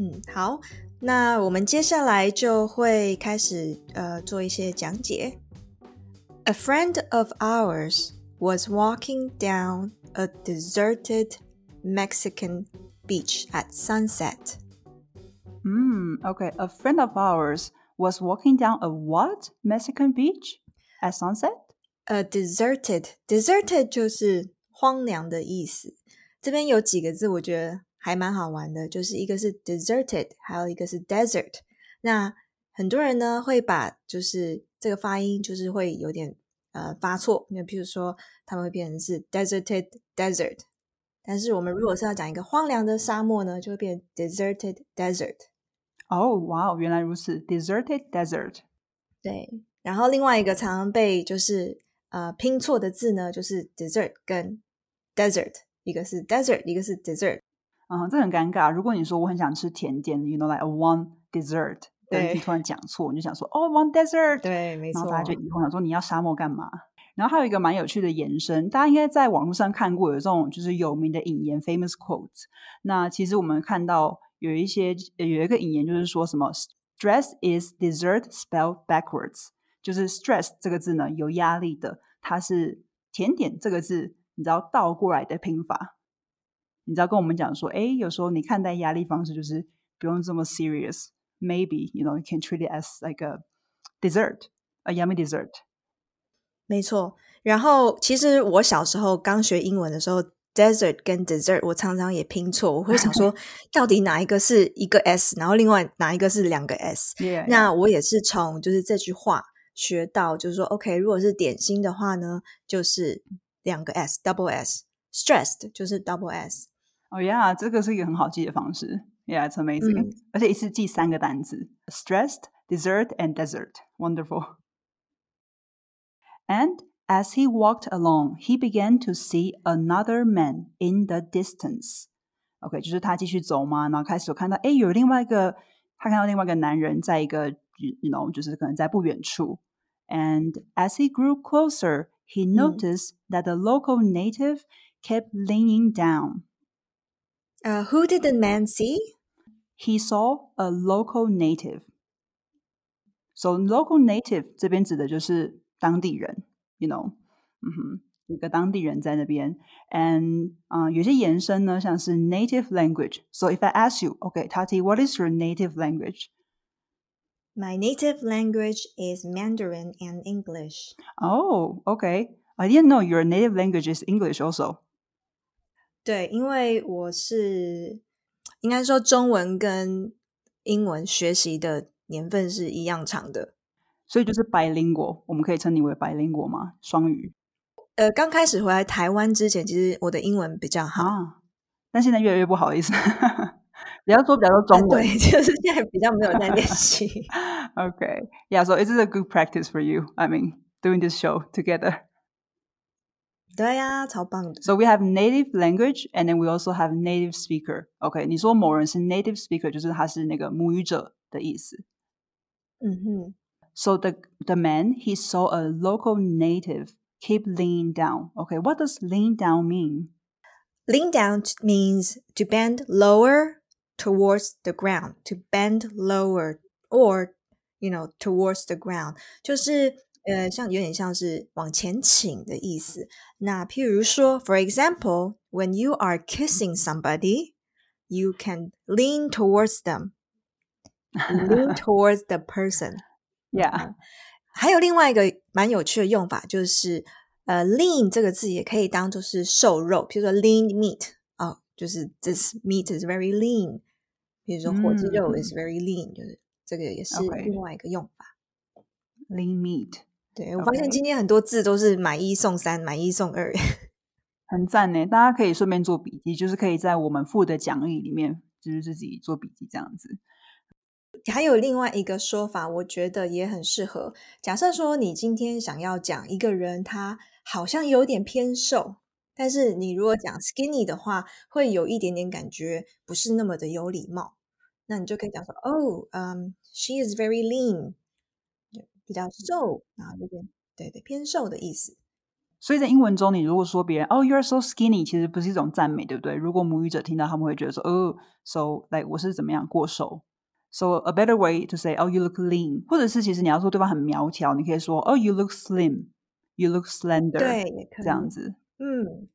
嗯，好，那我们接下来就会开始呃做一些讲解。A friend of ours was walking down a deserted Mexican beach at sunset. Hmm, okay. A friend of ours was walking down a what? Mexican beach at sunset? A deserted deserted 就是荒凉的意思。这边有几个字，我觉得 还蛮好玩的，就是一个是 deserted，还有一个是 desert。那很多人呢会把就是这个发音就是会有点呃发错，那比如说他们会变成是 deserted desert，但是我们如果是要讲一个荒凉的沙漠呢，就会变 deserted desert。哦，哇哦，原来如此，deserted desert。对，然后另外一个常常被就是呃拼错的字呢，就是 dessert 跟 desert，一个是 desert，一个是 dessert。嗯，这很尴尬。如果你说我很想吃甜点，you know like a one dessert，对你突然讲错，你就想说哦 one dessert，对，没错然后。大家就疑惑想说你要沙漠干嘛？然后还有一个蛮有趣的延伸，大家应该在网络上看过有这种就是有名的引言 famous quotes。那其实我们看到有一些呃有一个引言就是说什么 stress is dessert spelled backwards，就是 stress 这个字呢有压力的，它是甜点这个字你知道倒过来的拼法。你知道跟我们讲说，哎，有时候你看待压力方式就是不用这么 serious。Maybe you know you can treat it as like a dessert, a yummy dessert. 没错，然后其实我小时候刚学英文的时候，desert 跟 dessert 我常常也拼错，我会想说到底哪一个是一个 s，然后另外哪一个是两个 s。Yeah, 那我也是从就是这句话学到，就是说，OK，如果是点心的话呢，就是两个 s，double s；stressed 就是 double s。哦、oh, yeah，这个是一个很好记的方式。Yeah, it's amazing. 嗯而且一次记三个单词：stressed, dessert, and desert. Wonderful. And as he walked along, he began to see another man in the distance. OK，就是他继续走嘛，然后开始有看到，哎，有另外一个，他看到另外一个男人在一个，you know，就是可能在不远处。And as he grew closer, he noticed that the local native kept leaning down. 呃、w h o did the man see？ He saw a local native. So local native 这边指的就是当地人，you know，嗯哼，一个当地人在那边。And 啊、有些延伸呢，像是 native language. So if I ask you, okay, Tati, what is your native language? My native language is Mandarin and English. Oh, okay. I didn't know your native language is English also. 对，因为我是应该说中文跟英文学习的年份是一样长的。所以就是 bilingual，我们可以称你为 bilingual 吗？双语呃，刚开始回来台湾之前，其实我的英文比较好，啊，但现在越来越不好意思，比较说比较多中啊文。对，就是现在比较没有在练习。okay. Yeah, so is it a good practice for you? I mean, doing this show together. 对呀、超棒的。 So we have native language and then we also have native speaker. Okay, 你说某人是 native speaker，就是他是那个母语者的意思。嗯哼， So the the man he saw a local native keep leaning down. Okay, what does lean down mean? lean down t- means to bend lower towards the ground. To bend lower or you know towards the ground，就是 呃，像有点像是往前倾的意思。那譬如说，for example, when you are kissing somebody, you can lean towards them, lean towards the person. Yeah. 还有另外一个蛮有趣的用法，就是呃，lean 这个字也可以当做是瘦肉，譬如说 lean meat 哦，就是 this meat is very lean。比如说火鸡肉嗯 is very lean，、就是这个也是另外一个用法。Lean meat. 对我发现今天很多字都是买一送三，买一送二。很赞呢，大家可以顺便做笔记，就是可以在我们附的讲义里面，就是自己做笔记这样子。还有另外一个说法，我觉得也很适合。假设说你今天想要讲一个人，他好像有点偏瘦，但是你如果讲 skinny 的话，会有一点点感觉不是那么的有礼貌。那你就可以讲说，哦，嗯、s h e is very lean，就比较瘦，然后有点对对偏瘦的意思。 所以在英文中，你如果说别人哦，you're so skinny，其实不是一种赞美，对不对？如果母语者听到，他们会觉得说，哦，so like 我是怎么样过瘦。So a better way to say, oh, you look lean，或者是其实你要说对方很苗条，你可以说，oh, you look slim，you look slender，对，这样子。嗯。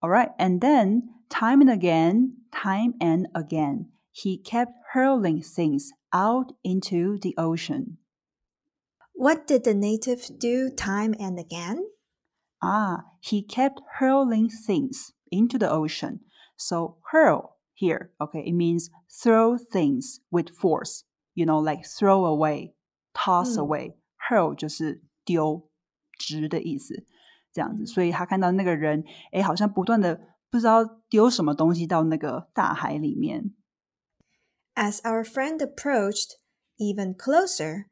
All right, and then time and again, time and again, he kept hurling things out into the ocean. What did the native do time and again? Ah, he kept hurling things into the ocean. So hurl here, okay, it means throw things with force. You know, like throw away, toss mm. away. Hurl 就是丢，直的意思，这样子。所以他看到那个人，哎，好像不断的不知道丢什么东西到那个大海里面。As our friend approached even closer,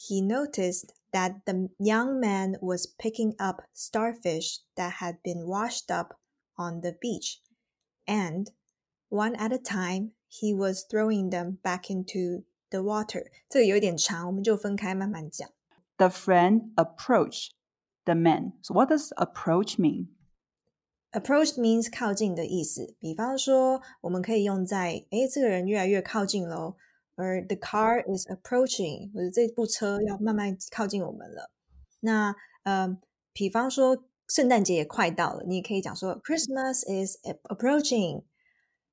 he noticed that the young man was picking up starfish that had been washed up on the beach, and one at a time, he was throwing them back into the water. 这个有点长，我们就分开慢慢讲。The friend approached the man. So what does approach mean? Approach means 靠近的意思。比方说，我们可以用在，诶，这个人越来越靠近喽。 而 the car is approaching，或者这部车要慢慢靠近我们了。那呃，比方说圣诞节也快到了，你也可以讲说 Christmas is approaching。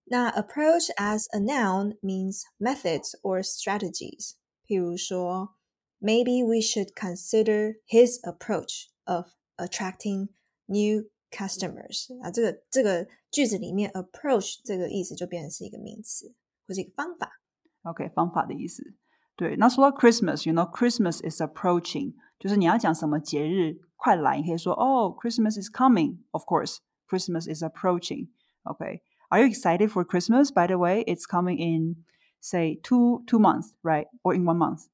那 approach as a noun means methods or strategies。譬如说，Maybe we should consider his approach of attracting new customers。啊，这个这个句子里面，approach 这个意思就变成是一个名词或是一个方法。 OK，方法的意思。对，那说到 Christmas，you know Christmas is approaching，就是你要讲什么节日快来，你可以说哦，Christmas is coming。Of course, Christmas is approaching. Okay, are you excited for Christmas? By the way, it's coming in say two two months, right? Or in one month.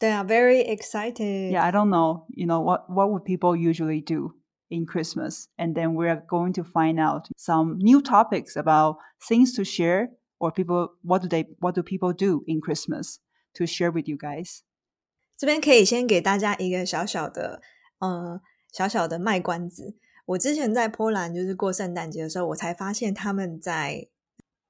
They are very excited. Yeah, I don't know. You know what? What would people usually do in Christmas? And then we are going to find out some new topics about things to share or people what do they what do people do in Christmas to share with you guys? 这边可以先给大家一个小小的，呃，小小的卖关子。我之前在波兰就是过圣诞节的时候，我才发现他们在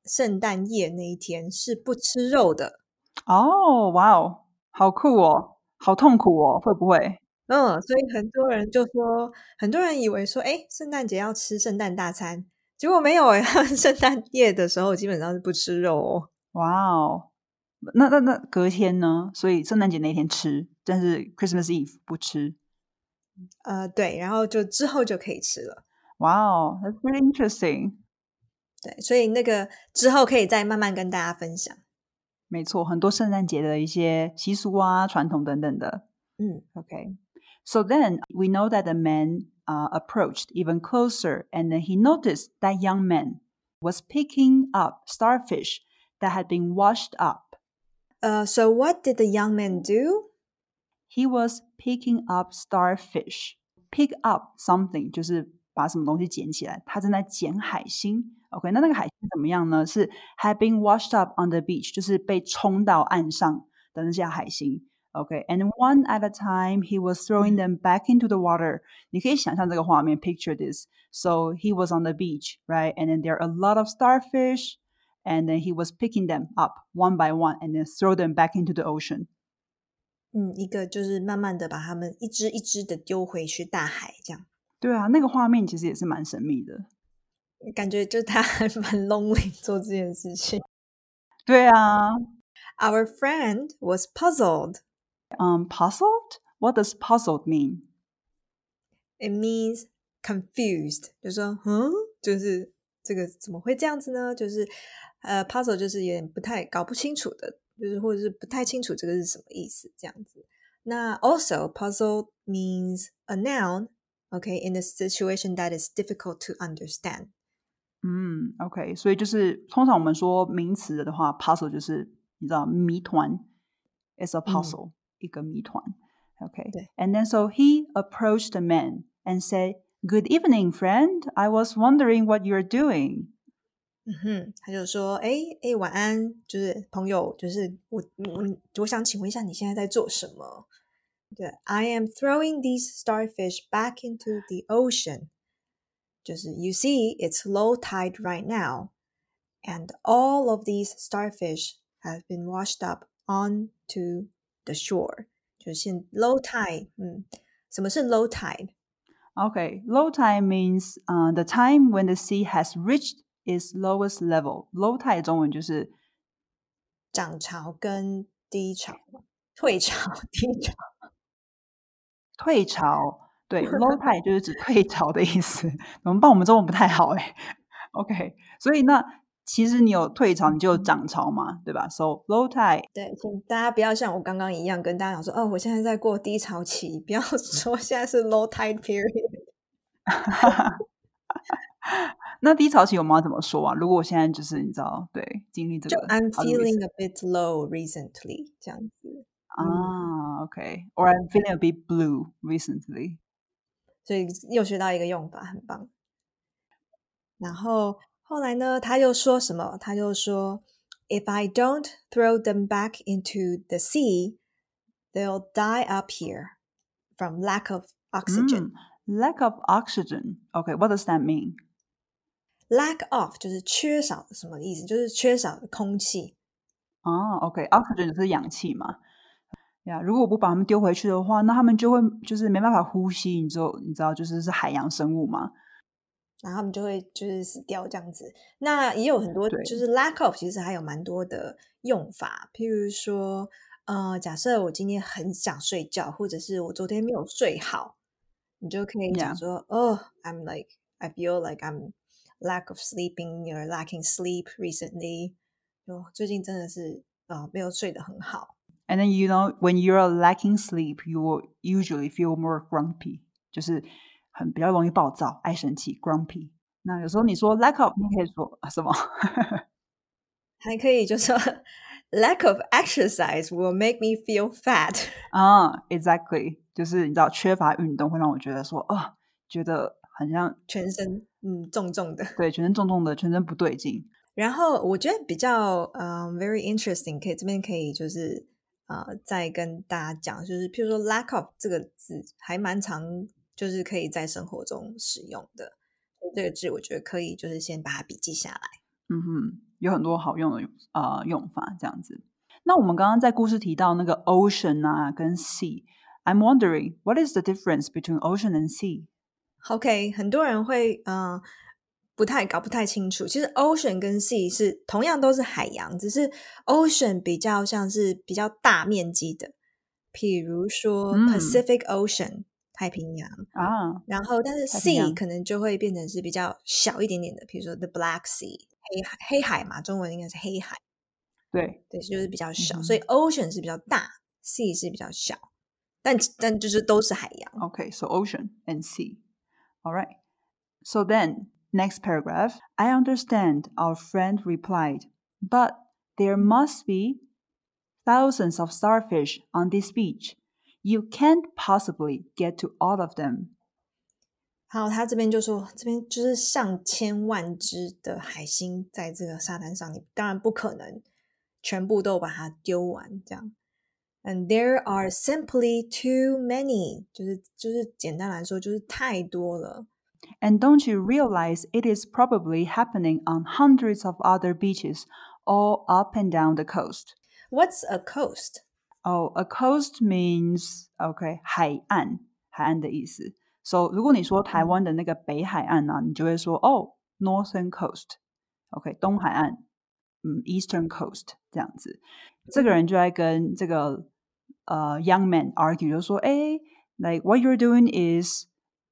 圣诞夜那一天是不吃肉的。哦，哇哦，好酷哦，好痛苦哦，会不会？嗯，所以很多人就说，很多人以为说，哎，圣诞节要吃圣诞大餐。结果没有哎，他们圣诞夜的时候基本上是不吃肉哦。哇哦，那那那隔天呢？所以圣诞节那天吃，但是 Christmas Eve 不吃。呃，对，然后就之后就可以吃了。哇哦，That's very interesting。对，所以那个之后可以再慢慢跟大家分享。没错，很多圣诞节的一些习俗啊、传统等等的。嗯，OK。So then we know that the man uh, approached even closer, and then he noticed that young man was picking up starfish that had been washed up. Uh, so what did the young man do? He was picking up starfish. Pick up something 就是把什么东西捡起来，他正在捡海星。OK，那那个海星怎么样呢？是 had been washed up on the beach，就是被冲到岸上的那些海星。 Okay, and one at a time, he was throwing them back into the water. 你可以想象这个画面，picture this. So he was on the beach, right? And then there are a lot of starfish, and then he was picking them up one by one, and then throw them back into the ocean. 嗯，一个就是慢慢的把它们一只一只的丢回去大海，这样。对啊，那个画面其实也是蛮神秘的，感觉就他还蛮 lonely 做这件事情。对啊，Our friend was puzzled. Um, puzzled? What does puzzled mean? It means confused，就说嗯，就是这个怎么会这样子呢？就是呃，puzzle 就是有点不太搞不清楚的，就是或者是不太清楚这个是什么意思这样子。那 also puzzle means a noun, okay, in a situation that is difficult to understand. 嗯，OK，所以就是通常我们说名词的话，puzzle 就是你知道谜团，is a puzzle、嗯。 一个谜团。Okay. And then so he approached the man and said, Good evening, friend. I was wondering what you're doing. 嗯哼，他就说：“哎哎，晚安，就是朋友，就是我我我想请问一下，你现在在做什么 对，I am throwing these starfish back into the ocean。就是 You see, it's low tide right now, and all of these starfish have been washed up onto the shore。就是现 low tide，嗯，什么是 low tide？Okay, low tide means uh, the time when the sea has reached its lowest level. Low tide 中文就是涨潮跟低潮，退潮、低潮。退潮。对，low tide 就是指退潮的意思。怎么办？我们中文不太好哎。OK，所以那其实你有退潮，你就有涨潮嘛，对吧？So low tide 对，请大家不要像我刚刚一样跟大家讲说，哦，我现在在过低潮期，不要说现在是 low tide period。那低潮期我们要怎么说啊？如果我现在就是你知道，对，经历这就个 I'm feeling a bit low recently，这样子。啊，OK，or I'm feeling a bit blue recently。所以又学到一个用法，很棒。然后后来呢，他又说什么？他就说，If I don't throw them back into the sea, they'll die up here from lack of oxygen.、Lack of oxygen. Okay, what does that mean? Lack of 就是缺少什么意思？就是缺少空气。哦，OK，oxygen 就是氧气嘛。呀，如果我不把它们丢回去的话，那它们就会就是没办法呼吸。你知道，你知道，就是是海洋生物嘛。然后他们就会就是死掉这样子。那也有很多就是 lack of，其实还有蛮多的用法，譬如说，呃，假设我今天很想睡觉，或者是我昨天没有睡好，你就可以讲.说，Oh, I'm like I feel like I'm lack of sleeping or lacking sleep recently。就最近真的是呃没有睡得很好。And then you know when you're lacking sleep, you will usually feel more grumpy，就是很比较容易暴躁、爱生气 （grumpy）。那有时候你说 lack of，你可以说啊什么？还可以就说 lack of exercise will make me feel fat。啊，exactly，就是你知道缺乏运动会让我觉得说啊，觉得很像全身嗯重重的。对全身重重的，全身不对劲。然后我觉得比较嗯、very interesting，可以这边可以就是呃再跟大家讲，就是譬如说 lack of 这个字还蛮常就是可以在生活中使用的，这个字我觉得可以就是先把它笔记下来。嗯哼，有很多好用的呃用法这样子。那我们刚刚在故事提到那个 ocean 啊跟 sea，I'm wondering what is the difference between ocean and sea？OK，很多人会嗯、呃不太搞不太清楚，其实 ocean 跟 sea 是同样都是海洋，只是 ocean 比较像是比较大面积的，譬如说嗯 Pacific Ocean 太平洋，啊，然后但是太平 sea 洋可能就会变成是比较小一点点的，比如说 the Black Sea 黑海黑海嘛，中文应该是黑海，对，对，就是比较小，嗯哼所以 ocean 是比较大，sea 是比较小，但但就是都是海洋。 Okay, so ocean and sea. All right. So then, next paragraph. I understand, our friend replied, but there must be thousands of starfish on this beach. You can't possibly get to all of them. 然后他这边就说，这边就是上千万只的海星在这个沙滩上，你当然不可能全部都把它丢完这样。And there are simply too many，就是就是简单来说就是太多了。 And don't you realize it is probably happening on hundreds of other beaches all up and down the coast? What's a coast？ Oh, a coast means okay 海岸，海岸的意思。So 如果你说台湾的那个北海岸呢、你就会说哦 northern coast。OK，东海岸，嗯，eastern coast 这样子。这个人就在跟这个呃 young man argue，就说哎，like what you're doing is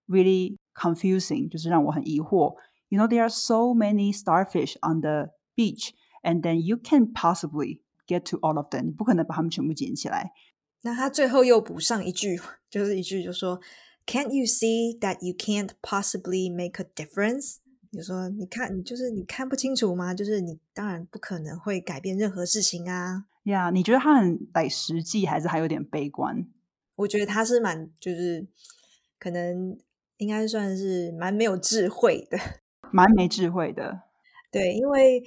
really confusing，就是让我很疑惑。You know there are so many starfish on the beach, and then you can't possibly get to all of them，你不可能把它们全部捡起来。那他最后又补上一句，就是一句就说，Can't you see that you can't possibly make a difference？你说你看，你就是你看不清楚吗？就是你当然不可能会改变任何事情啊。呀你觉得他很来实际，还是还有点悲观？我觉得他是蛮就是可能应该算是蛮没有智慧的，蛮没智慧的。对，因为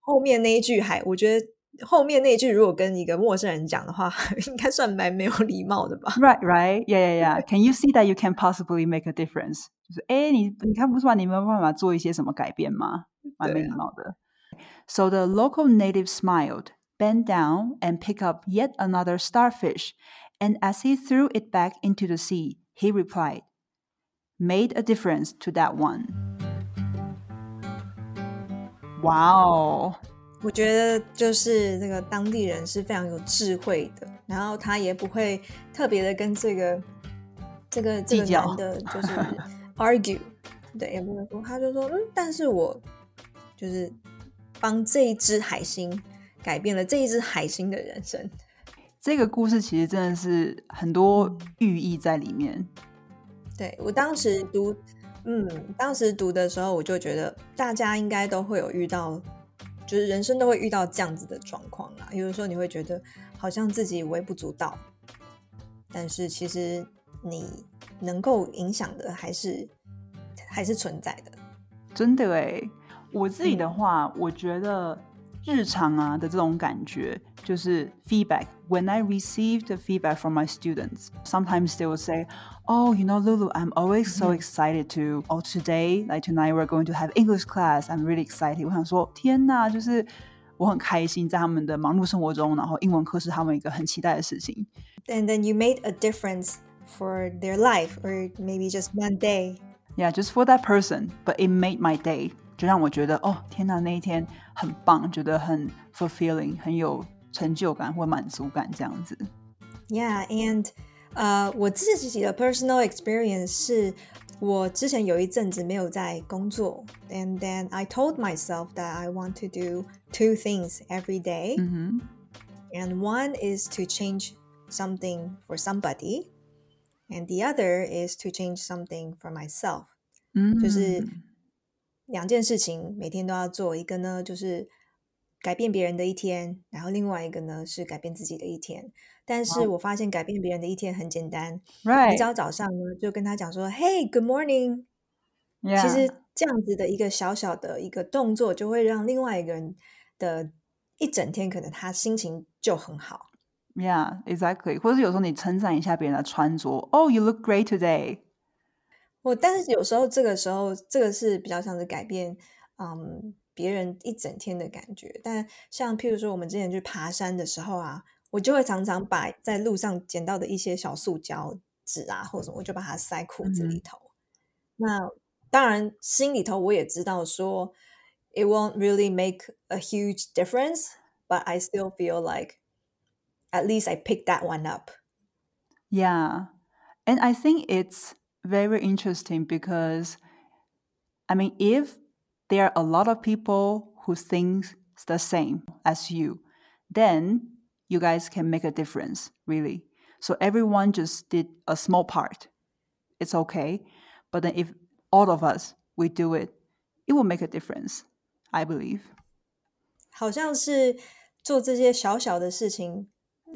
后面那一句还我觉得后面那句如果跟一个陌生人讲的话，应该算蛮没有礼貌的吧？Right, right, yeah, yeah, yeah. Can you see that you can possibly make a difference？就是哎，你你看不出来你没有办法做一些什么改变吗？蛮没礼貌的。So the local native smiled, bent down, and picked up yet another starfish. And as he threw it back into the sea, he replied, Made a difference to that one. Wow. 我觉得就是这个当地人是非常有智慧的，然后他也不会特别的跟这个这个这个男的，就是 argue，对，也不会说，他就说，嗯，但是我就是帮这一只海星改变了这一只海星的人生。这个故事其实真的是很多寓意在里面。对我当时读，嗯，当时读的时候，我就觉得大家应该都会有遇到。就是人生都会遇到这样子的状况啦，有的时候你会觉得好像自己微不足道，但是其实你能够影响的还是还是存在的。真的哎，我自己的话，我觉得日常啊的这种感觉就是 feedback。When I receive the feedback from my students, sometimes they will say. oh, you know, Lulu, I'm always so mm-hmm. excited to, oh, today, like tonight, we're going to have English class. I'm really excited. 我想说，天哪，就是我很开心，在他们的忙碌生活中，然后英文课是他们一个很期待的事情。And then you made a difference for their life, or maybe just one day. Yeah, just for that person, but it made my day. 就让我觉得，哦，天哪，那一天 很棒，觉得很 fulfilling，很有成就感或满足感这样子。Yeah, and 呃，我自己的 personal experience 是我之前有一阵子没有在工作，and then I told myself that I want to do two things every day. Mm-hmm. and one is to change something for somebody, and the other is to change something for myself. 就是 两件事情每天都要做，一个呢就是改变别人的一天，然后另外一个呢是改变自己的一天。但是我发现改变别人的一天很简单只要早上呢就跟他讲说，Hey，Good morning。其实这样子的一个小小的一个动作，就会让另外一个人的一整天可能他心情就很好。Yeah，exactly。或者有时候你称赞一下别人的穿着，Oh，you look great today。我但是有时候这个时候这个是比较像是改变，嗯，别人一整天的感觉。但像譬如说我们之前去爬山的时候啊。我就会常常把在路上捡到的一些小塑胶纸啊，或者什么，我就把它塞裤子里头。那当然，心里头我也知道说，it won't really make a huge difference, but I still feel like at least I picked that one up. Yeah, and I think it's very interesting because, I mean, if there are a lot of people who think the same as you, then you guys can make a difference, really. So everyone just did a small part. It's okay. But then if all of us we do it, it will make a difference, I believe. 好像是做这些小小的事情，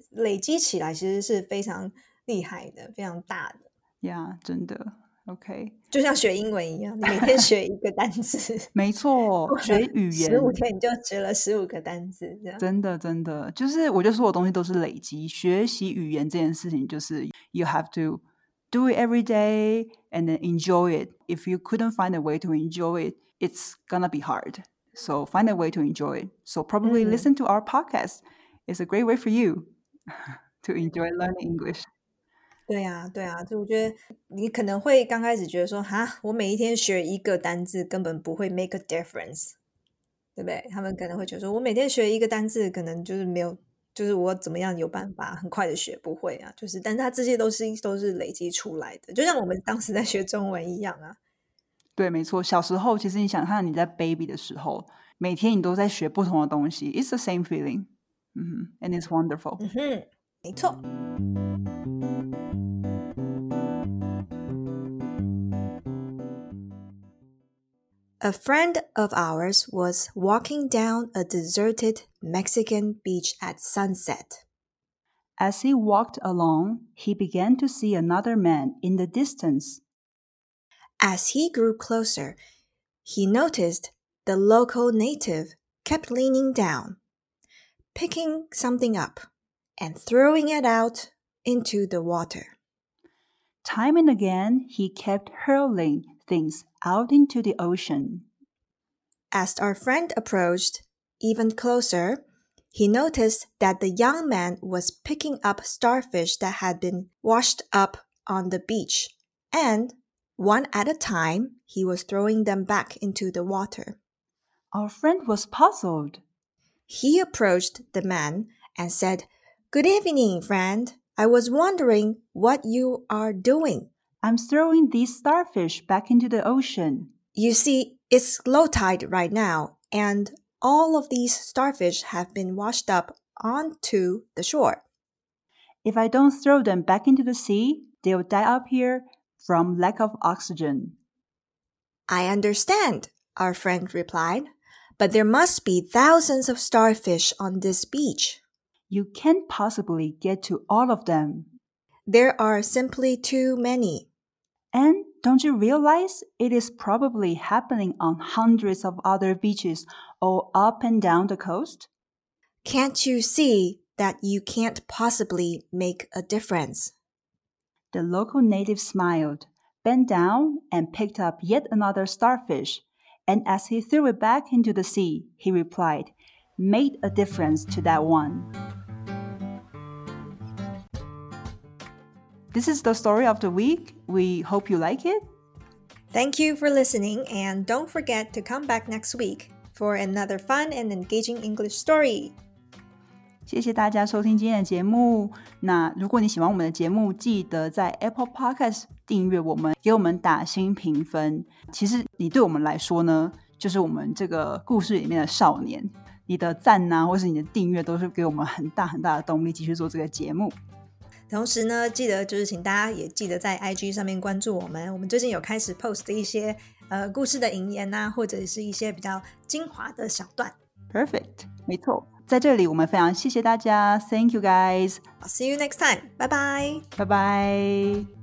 累积起来其实是非常厉害的，非常大的。 呀、yeah,，真的。OK，就像学英文一样，你每天学一个单词，没错，学语言十五天你就学了十五个单词，这样真的真的就是我觉得所有东西都是累积。学习语言这件事情就是 you have to do it every day and then enjoy it. If you couldn't find a way to enjoy it, it's gonna be hard. So find a way to enjoy it. So probably listen to our podcast. It's a great way for you to enjoy learning English. 对呀，对啊，就我觉得你可能会刚开始觉得说，哈，我每一天学一个单字根本不会 make a difference，对不对？他们可能会觉得说，我每天学一个单字，可能就是没有，就是我怎么样有办法很快的学不会啊？就是，但是他这些都是都是累积出来的，就像我们当时在学中文一样啊。对，没错，小时候其实你想看你在 baby 的时候，每天你都在学不同的东西，it's the same feeling，嗯哼，and it's wonderful，嗯哼，没错。A friend of ours was walking down a deserted Mexican beach at sunset. As he walked along, he began to see another man in the distance. As he grew closer, he noticed the local native kept leaning down, picking something up and throwing it out into the water. Time and again, he kept hurling things out into the ocean. As our friend approached even closer, he noticed that the young man was picking up starfish that had been washed up on the beach, and one at a time, he was throwing them back into the water. Our friend was puzzled. He approached the man and said, Good evening, friend. I was wondering what you are doing. I'm throwing these starfish back into the ocean. You see, it's low tide right now, and all of these starfish have been washed up onto the shore. If I don't throw them back into the sea, they'll die up here from lack of oxygen. I understand, our friend replied, but there must be thousands of starfish on this beach. You can't possibly get to all of them. There are simply too many. And don't you realize it is probably happening on hundreds of other beaches all up and down the coast? Can't you see that you can't possibly make a difference? The local native smiled, bent down, and picked up yet another starfish. And as he threw it back into the sea, he replied, Made a difference to that one. This is the story of the week. We hope you like it. Thank you for listening, and don't forget to come back next week for another fun and engaging English story. 谢谢大家收听今天的节目。那如果你喜欢我们的节目，记得在 Apple Podcast 订阅我们，给我们打新评分。其实你对我们来说呢，就是我们这个故事里面的少年。你的赞呐、啊，或是你的订阅，都是给我们很大很大的动力，继续做这个节目。 同时呢，记得就是请大家也记得在 IG 上面关注我们。我们最近有开始 post 一些呃故事的引言呐、啊，或者是一些比较精华的小段。Perfect，没错，在这里我们非常谢谢大家，Thank you guys，I'll see you next time，拜拜。拜拜。